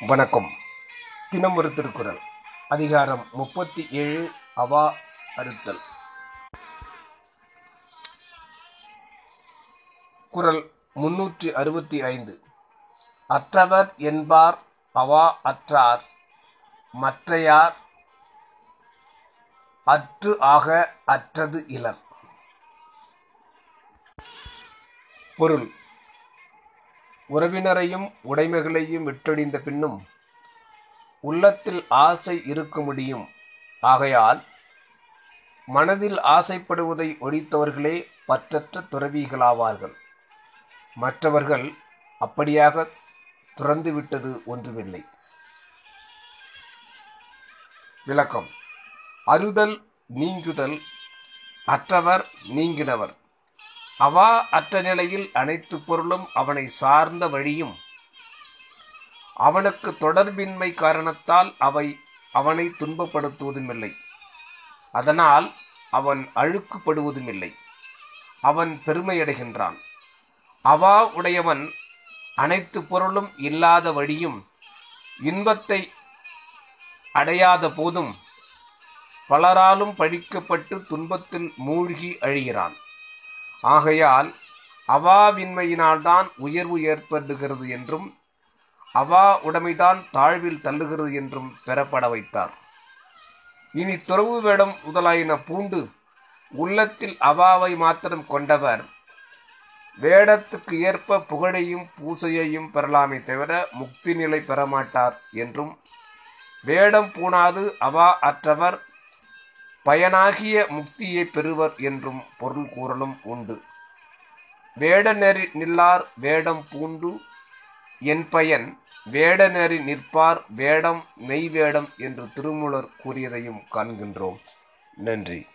வணக்கம். தினம் ஒரு திருக்குறள். அதிகாரம் முப்பத்தி ஏழு அவா அறுத்தல். குறள் முன்னூற்றி அறுபத்தி ஐந்து. அற்றவர் என்பார் அவா அற்றார். மற்றையார் அற்று ஆக அற்றது இலர். பொருள். உறவினரையும் உடைமைகளையும் விட்டொழிந்த பின்னும் உள்ளத்தில் ஆசை இருக்க முடியும். ஆகையால் மனதில் ஆசைப்படுவதை ஒழித்தவர்களே பற்றற்ற துறவிகளாவார்கள். மற்றவர்கள் அப்படியாக துறந்துவிட்டது ஒன்றுமில்லை. விளக்கம். அறுதல் நீங்குதல் அற்றவர் நீங்கினவர். அவா அற்ற நிலையில் அனைத்து பொருளும் அவனை சார்ந்த வழியும். அவனுக்கு தொடர்பின்மை காரணத்தால் அவை அவனை துன்பப்படுத்துவதுமில்லை. அதனால் அவன் அழுக்குப்படுவதுமில்லை. அவன் பெருமையடைகின்றான். அவா உடையவன் அனைத்து பொருளும் இல்லாத வழியும் இன்பத்தை அடையாத போதும் பலராலும் பழிக்கப்பட்டு துன்பத்தில் மூழ்கி அழிகிறான். ஆகையால் அவாவின்மையினால்தான் உயர்வு ஏற்படுகிறது என்றும் அவா உடைமைதான் தாழ்வில் தள்ளுகிறது என்றும் பெறப்பட வைத்தார். இனி துறவு வேடம் முதலாயின பூண்டு உள்ளத்தில் அவாவை மாத்திரம் கொண்டவர் வேடத்துக்கு ஏற்ப புகழையும் பூசையையும் பெறலாமே தவிர முக்தி நிலை பெறமாட்டார் என்றும் வேடம் பூணாது அவா அற்றவர் பயனாகிய முக்தியை பெறுவர் என்றும் பொருள் கூறலும் உண்டு. வேடநெறி நில்லார் வேடம் பூண்டு என் பயன் வேடநெறி நிற்பார் வேடம் மெய் வேடம் என்று திருமூலர் கூறியதையும் காண்கின்றோம். நன்றி.